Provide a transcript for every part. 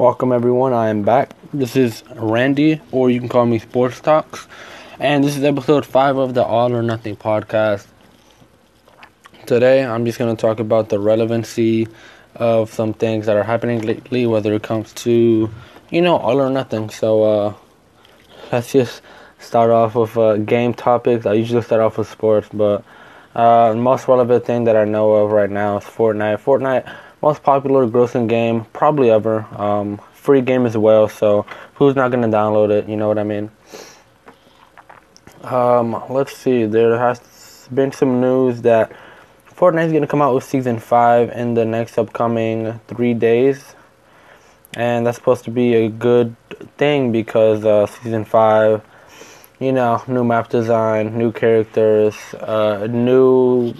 Welcome everyone, I am back. This is Randy, or you can call me Sports Talks, and this is episode 5 of the All or Nothing podcast. Today, I'm just going to talk about the relevancy of some things that are happening lately, whether it comes to, you know, all or nothing. So, uh, let's just start off with uh, game topics. I usually start off with sports, but uh, most relevant thing that I know of right now is Fortnite. Fortnite most popular grossing game probably ever. Um, free game as well, so who's not gonna download it? You know what I mean? Um, let's see. There has been some news that Fortnite is gonna come out with season five in the next upcoming three days, and that's supposed to be a good thing because uh, season five, you know, new map design, new characters, uh, new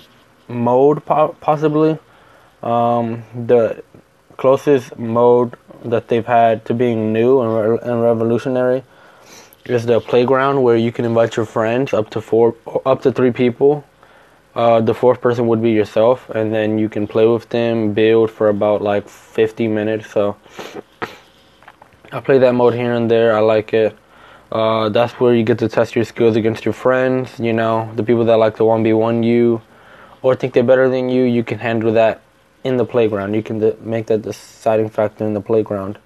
mode po- possibly. Um, the closest mode that they've had to being new and, re- and revolutionary is the playground where you can invite your friends up to four, up to three people. Uh, the fourth person would be yourself, and then you can play with them, build for about like 50 minutes. So I play that mode here and there. I like it. Uh, that's where you get to test your skills against your friends. You know, the people that like to 1v1 you or think they're better than you, you can handle that in the playground. You can make that deciding factor in the playground.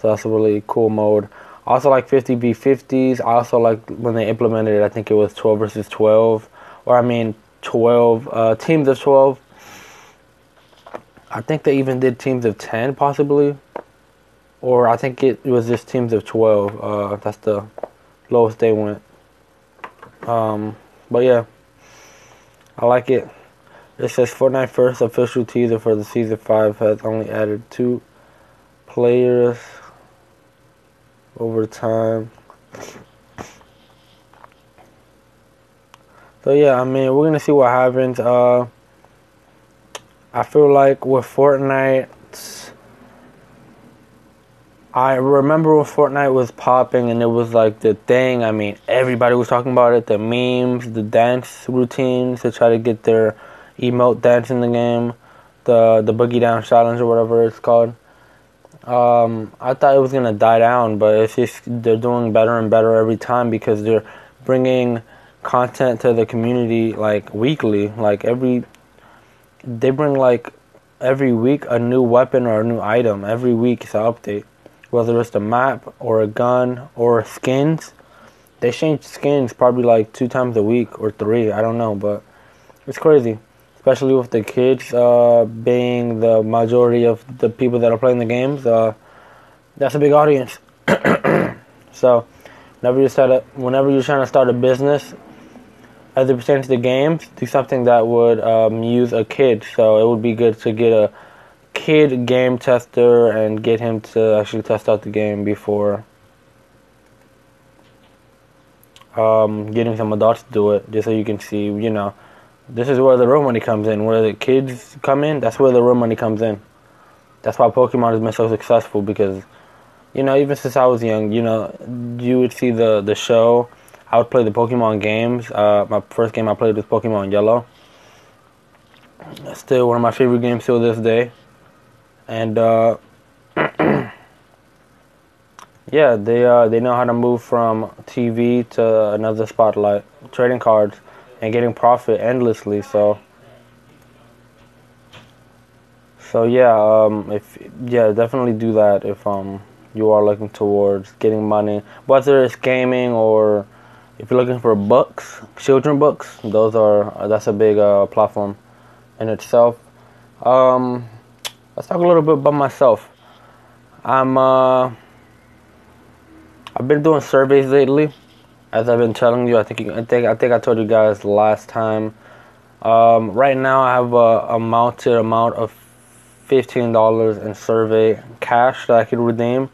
So that's a really cool mode. I also like 50v50s. I also like when they implemented it, I think it was 12 versus 12. Or I mean, 12 uh, teams of 12. I think they even did teams of 10 possibly. Or I think it was just teams of 12. Uh, that's the lowest they went. Um, but yeah, I like it. It says Fortnite first official teaser for the season five has only added two players over time. So yeah, I mean we're gonna see what happens. Uh, I feel like with Fortnite, I remember when Fortnite was popping and it was like the thing. I mean, everybody was talking about it. The memes, the dance routines to try to get their emote dance in the game, the the boogie down challenge or whatever it's called. Um, I thought it was gonna die down, but it's just they're doing better and better every time because they're bringing content to the community like weekly, like every. They bring like every week a new weapon or a new item. Every week it's an update, whether it's a map or a gun or skins. They change skins probably like two times a week or three. I don't know, but it's crazy especially with the kids uh, being the majority of the people that are playing the games. Uh, that's a big audience. so, whenever you start whenever you're trying to start a business, as it pertains to the games, do something that would um, use a kid. So it would be good to get a kid game tester and get him to actually test out the game before um, getting some adults to do it, just so you can see, you know this is where the real money comes in. Where the kids come in, that's where the real money comes in. That's why Pokemon has been so successful because, you know, even since I was young, you know, you would see the the show. I would play the Pokemon games. Uh, my first game I played was Pokemon Yellow. Still one of my favorite games till this day. And uh, yeah, they uh, they know how to move from TV to another spotlight. Trading cards and getting profit endlessly. So, so yeah, um, if yeah, definitely do that if um you are looking towards getting money, whether it's gaming or if you're looking for books, children books. Those are that's a big uh, platform in itself. Um, let's talk a little bit about myself. I'm uh, I've been doing surveys lately as I've been telling you, I think I think I think I told you guys last time. Um, right now, I have a, a mounted amount of fifteen dollars in survey cash that I could redeem,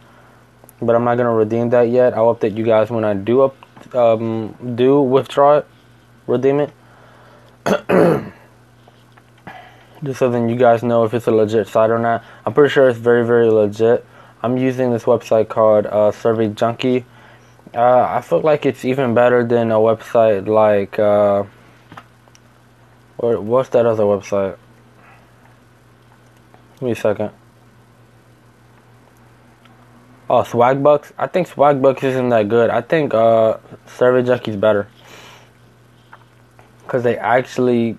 but I'm not gonna redeem that yet. I'll update you guys when I do up um, do withdraw it, redeem it. Just so then you guys know if it's a legit site or not. I'm pretty sure it's very very legit. I'm using this website called uh, Survey Junkie uh, I feel like it's even better than a website like uh, what's that other website? Give me a second. Oh, Swagbucks. I think Swagbucks isn't that good. I think uh, Survey Junkie's better because they actually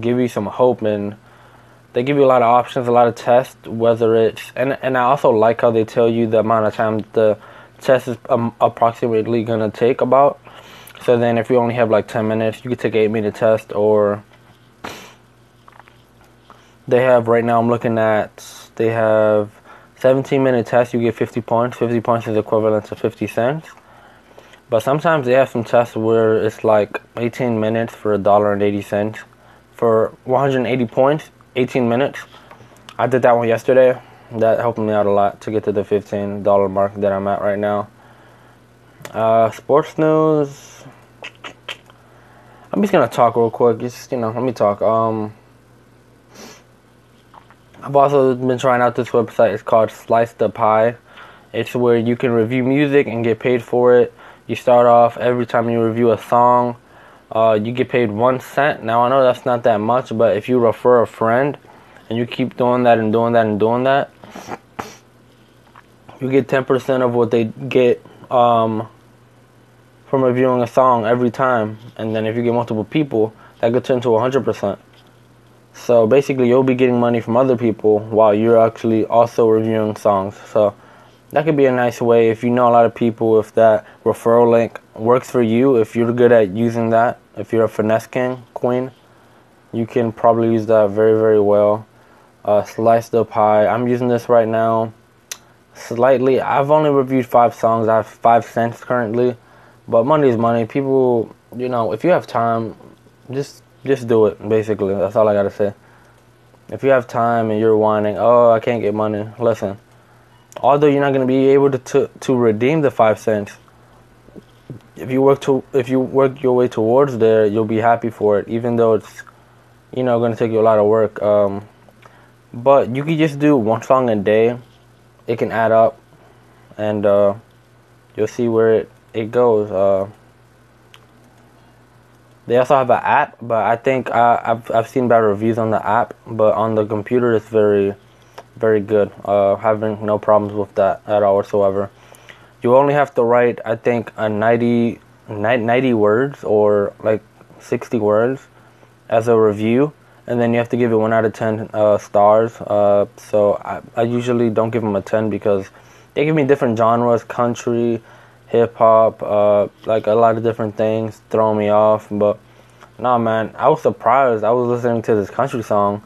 give you some hope and they give you a lot of options, a lot of tests. Whether it's and and I also like how they tell you the amount of time the test is um, approximately gonna take about. So then, if you only have like ten minutes, you could take eight minute test or they have right now. I'm looking at they have 17 minute test. You get 50 points. 50 points is equivalent to 50 cents. But sometimes they have some tests where it's like 18 minutes for a dollar and 80 cents. For 180 points, 18 minutes. I did that one yesterday. That helped me out a lot to get to the $15 mark that I'm at right now. Uh, sports news. I'm just gonna talk real quick. Just you know, let me talk. Um, I've also been trying out this website. It's called Slice the Pie. It's where you can review music and get paid for it. You start off every time you review a song, uh, you get paid one cent. Now I know that's not that much, but if you refer a friend and you keep doing that and doing that and doing that, you get 10% of what they get um, from reviewing a song every time. And then if you get multiple people, that could turn to 100%. So basically, you'll be getting money from other people while you're actually also reviewing songs. So that could be a nice way if you know a lot of people. If that referral link works for you, if you're good at using that, if you're a finesse king, queen, you can probably use that very, very well. Uh, slice the pie. I'm using this right now. Slightly. I've only reviewed five songs. I have five cents currently, but money is money. People, you know, if you have time, just just do it. Basically, that's all I gotta say. If you have time and you're whining, oh, I can't get money. Listen, although you're not gonna be able to to, to redeem the five cents, if you work to if you work your way towards there, you'll be happy for it, even though it's you know gonna take you a lot of work. Um, but you can just do one song a day. It can add up, and uh, you'll see where it it goes. Uh, they also have an app, but I think uh, I've I've seen bad reviews on the app, but on the computer it's very, very good. Uh, having no problems with that at all whatsoever. You only have to write, I think, a 90, 90 words or like 60 words as a review, and then you have to give it one out of 10 uh, stars. Uh, so I, I usually don't give them a 10 because they give me different genres, country, hip hop, uh, like a lot of different things throw me off. But nah, man, I was surprised. I was listening to this country song.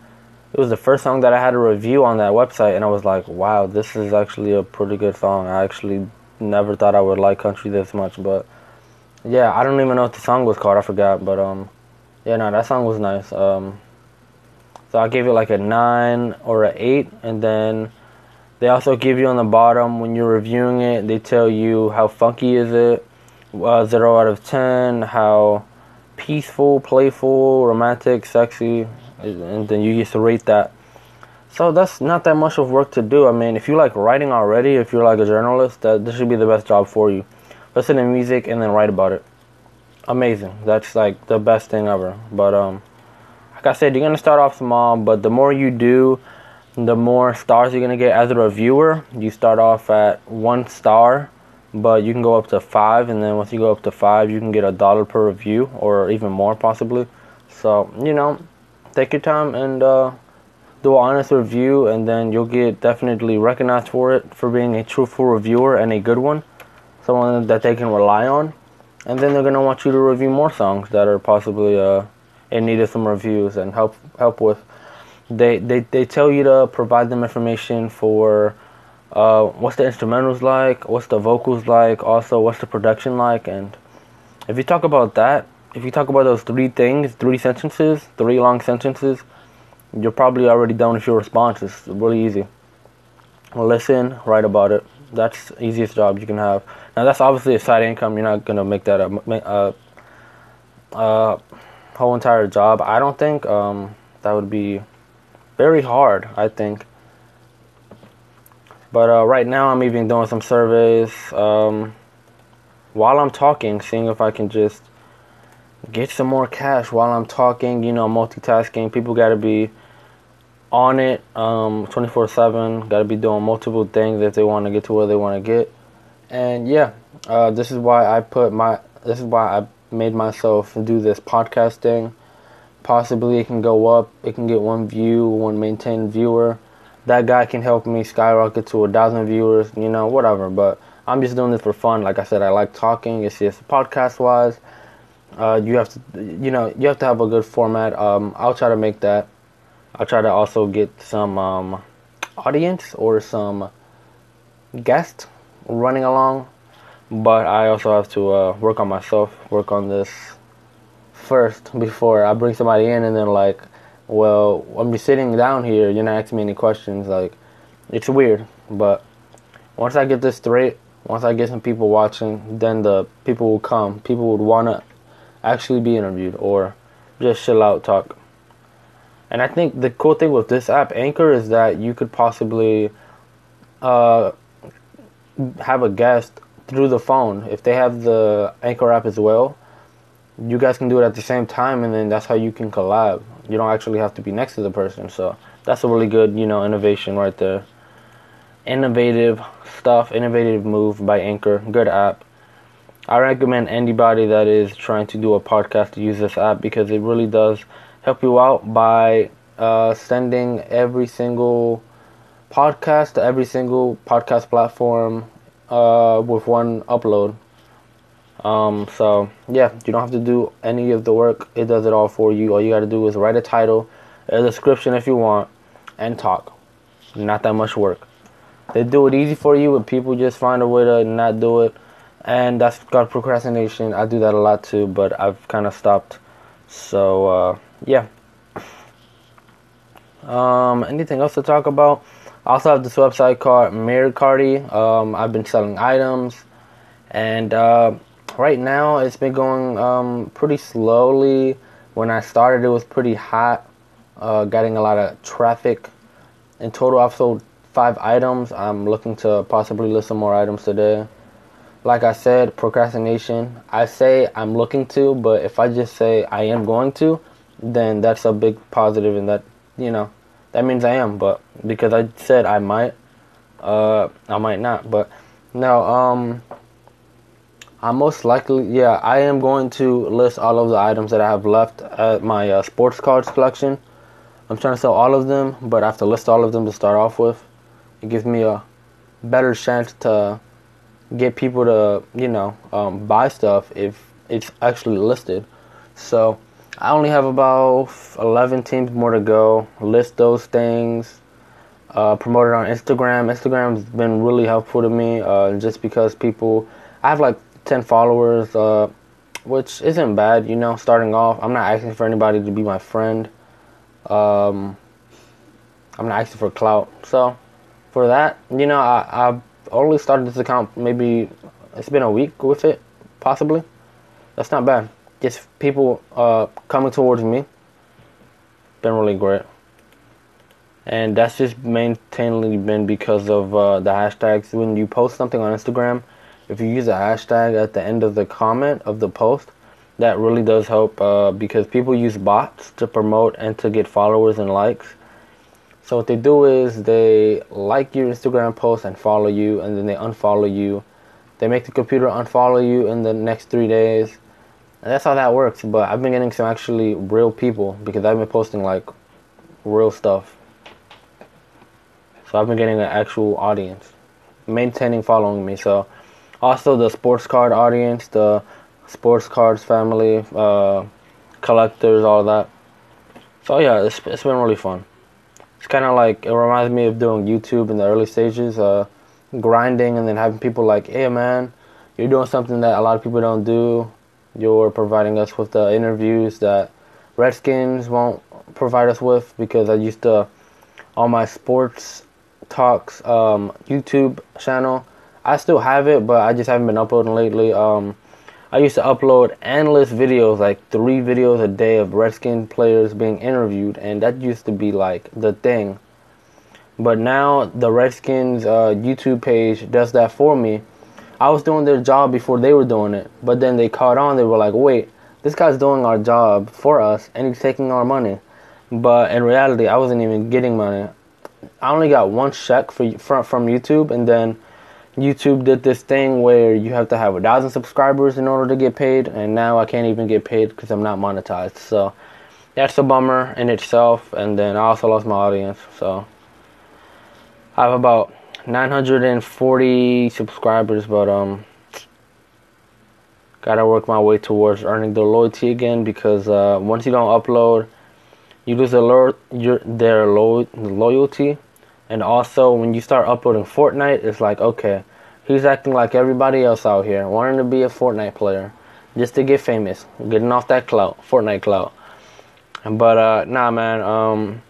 It was the first song that I had a review on that website, and I was like, wow, this is actually a pretty good song. I actually never thought I would like country this much, but yeah, I don't even know what the song was called. I forgot, but um, yeah, no, that song was nice. Um, so I gave it like a nine or an eight, and then they also give you on the bottom when you're reviewing it. They tell you how funky is it, uh, zero out of ten, how peaceful, playful, romantic, sexy, and then you get to rate that. So that's not that much of work to do. I mean, if you like writing already, if you're like a journalist, that this should be the best job for you. Listen to music and then write about it. Amazing. That's like the best thing ever. But um, like I said, you're gonna start off small, but the more you do, the more stars you're gonna get as a reviewer. You start off at one star, but you can go up to five, and then once you go up to five, you can get a dollar per review, or even more possibly. So you know, take your time and uh, do an honest review, and then you'll get definitely recognized for it for being a truthful reviewer and a good one, someone that they can rely on. And then they're gonna want you to review more songs that are possibly uh, in needed some reviews and help help with they, they, they tell you to provide them information for uh, what's the instrumentals like, what's the vocals like, also what's the production like, and if you talk about that, if you talk about those three things, three sentences, three long sentences, you're probably already done with your response. It's really easy. Listen, write about it. That's the easiest job you can have. Now that's obviously a side income. You're not gonna make that a, a whole entire job. I don't think um, that would be very hard, I think. But uh, right now, I'm even doing some surveys um, while I'm talking, seeing if I can just get some more cash while I'm talking. You know, multitasking. People got to be on it um 24/7. Got to be doing multiple things if they want to get to where they want to get. And yeah, uh, this is why I put my this is why I made myself do this podcasting. Possibly it can go up. It can get one view, one maintained viewer. That guy can help me skyrocket to a thousand viewers. You know, whatever. But I'm just doing this for fun. Like I said, I like talking. It's just podcast wise. Uh, you have to, you know, you have to have a good format. Um, I'll try to make that. I'll try to also get some um, audience or some guest running along. But I also have to uh, work on myself, work on this first before I bring somebody in and then like, well, I'm sitting down here, you're not asking me any questions. Like, it's weird. But once I get this straight, once I get some people watching, then the people will come. People would want to actually be interviewed or just chill out, talk. And I think the cool thing with this app, Anchor, is that you could possibly uh, have a guest through the phone. If they have the Anchor app as well, you guys can do it at the same time, and then that's how you can collab. You don't actually have to be next to the person. So that's a really good, you know, innovation right there innovative stuff, innovative move by Anchor. Good app. I recommend anybody that is trying to do a podcast to use this app because it really does help you out by uh, sending every single podcast to every single podcast platform uh, with one upload. Um, so yeah, you don't have to do any of the work. It does it all for you. All you got to do is write a title, a description if you want, and talk. Not that much work. They do it easy for you, but people just find a way to not do it. And that's called procrastination. I do that a lot too, but I've kind of stopped. So, uh, yeah. Um, anything else to talk about? I also have this website called Mercari. Um, I've been selling items, and uh, right now it's been going um, pretty slowly. When I started, it was pretty hot, uh, getting a lot of traffic. In total, I've sold five items. I'm looking to possibly list some more items today. Like I said, procrastination. I say I'm looking to, but if I just say I am going to, then that's a big positive, and that you know that means I am. But because I said I might, uh, I might not. But no, um, I'm most likely, yeah, I am going to list all of the items that I have left at my uh, sports cards collection. I'm trying to sell all of them, but I have to list all of them to start off with it gives me a better chance to get people to you know um, buy stuff if it's actually listed so i only have about 11 teams more to go. List those things. Uh, promote it on instagram. Instagram's been really helpful to me uh, just because people i have like 10 followers uh, which isn't bad you know starting off. I'm not asking for anybody to be my friend. Um, i'm not asking for clout. So for that, you know, I, I've only started this account maybe it's been a week with it, possibly. That's not bad. Just people uh, coming towards me. Been really great. And that's just mainly been because of uh, the hashtags. When you post something on Instagram, if you use a hashtag at the end of the comment of the post, that really does help uh, because people use bots to promote and to get followers and likes. So what they do is they like your Instagram post and follow you, and then they unfollow you. They make the computer unfollow you in the next three days. And that's how that works. But I've been getting some actually real people because I've been posting like real stuff. So I've been getting an actual audience, maintaining following me. So also the sports card audience, the sports cards family, uh, collectors, all that. So yeah, it's, it's been really fun it's kind of like it reminds me of doing YouTube in the early stages, uh, grinding and then having people like, "Hey, man, you're doing something that a lot of people don't do. You're providing us with the interviews that Redskins won't provide us with." Because I used to on my sports talks um, YouTube channel. I still have it, but I just haven't been uploading lately. Um, I used to upload endless videos, like three videos a day of Redskin players being interviewed, and that used to be like the thing. But now the Redskins uh, YouTube page does that for me. I was doing their job before they were doing it, but then they caught on. They were like, "Wait, this guy's doing our job for us, and he's taking our money." but in reality, I wasn't even getting money. I only got one check for from from YouTube, and then YouTube did this thing where you have to have a thousand subscribers in order to get paid, and now I can't even get paid because I'm not monetized. So that's a bummer in itself. And then I also lost my audience. So I have about 940 subscribers, but um, gotta work my way towards earning their loyalty again because uh, once you don't upload, you lose their, your, their lo- loyalty. And also, when you start uploading Fortnite, it's like, okay, he's acting like everybody else out here, wanting to be a Fortnite player just to get famous, getting off that clout, Fortnite clout. But uh, nah, man. Um,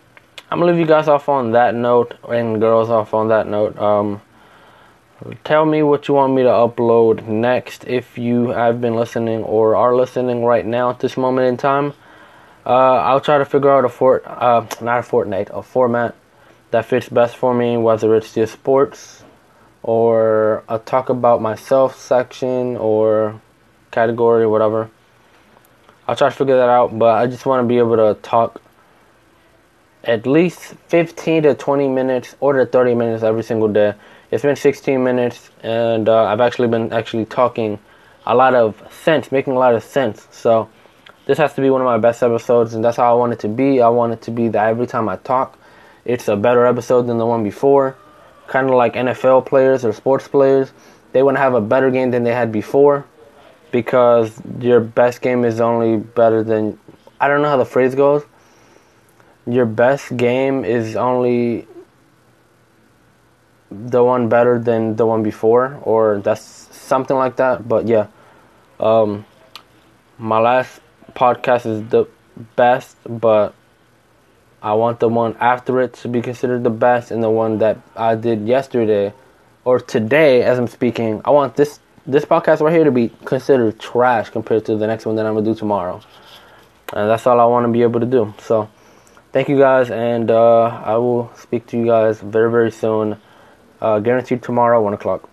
I'm gonna leave you guys off on that note, and girls off on that note. Um, tell me what you want me to upload next if you have been listening or are listening right now at this moment in time. Uh, I'll try to figure out a fort, uh, not a Fortnite, a format that fits best for me, whether it's just sports or a talk about myself section or category, or whatever. I'll try to figure that out, but I just want to be able to talk at least 15 to 20 minutes or to 30 minutes every single day. It's been 16 minutes, and uh, I've actually been actually talking a lot of sense, making a lot of sense. So this has to be one of my best episodes, and that's how I want it to be. I want it to be that every time I talk, it's a better episode than the one before. Kind of like NFL players or sports players, they want to have a better game than they had before because your best game is only better than I don't know how the phrase goes. Your best game is only the one better than the one before, or that's something like that. But yeah, um, my last podcast is the best, but I want the one after it to be considered the best, and the one that I did yesterday or today, as I'm speaking, I want this this podcast right here to be considered trash compared to the next one that I'm gonna do tomorrow. And that's all I want to be able to do. So, thank you guys, and uh, I will speak to you guys very, very soon. Uh, guaranteed tomorrow, one o'clock.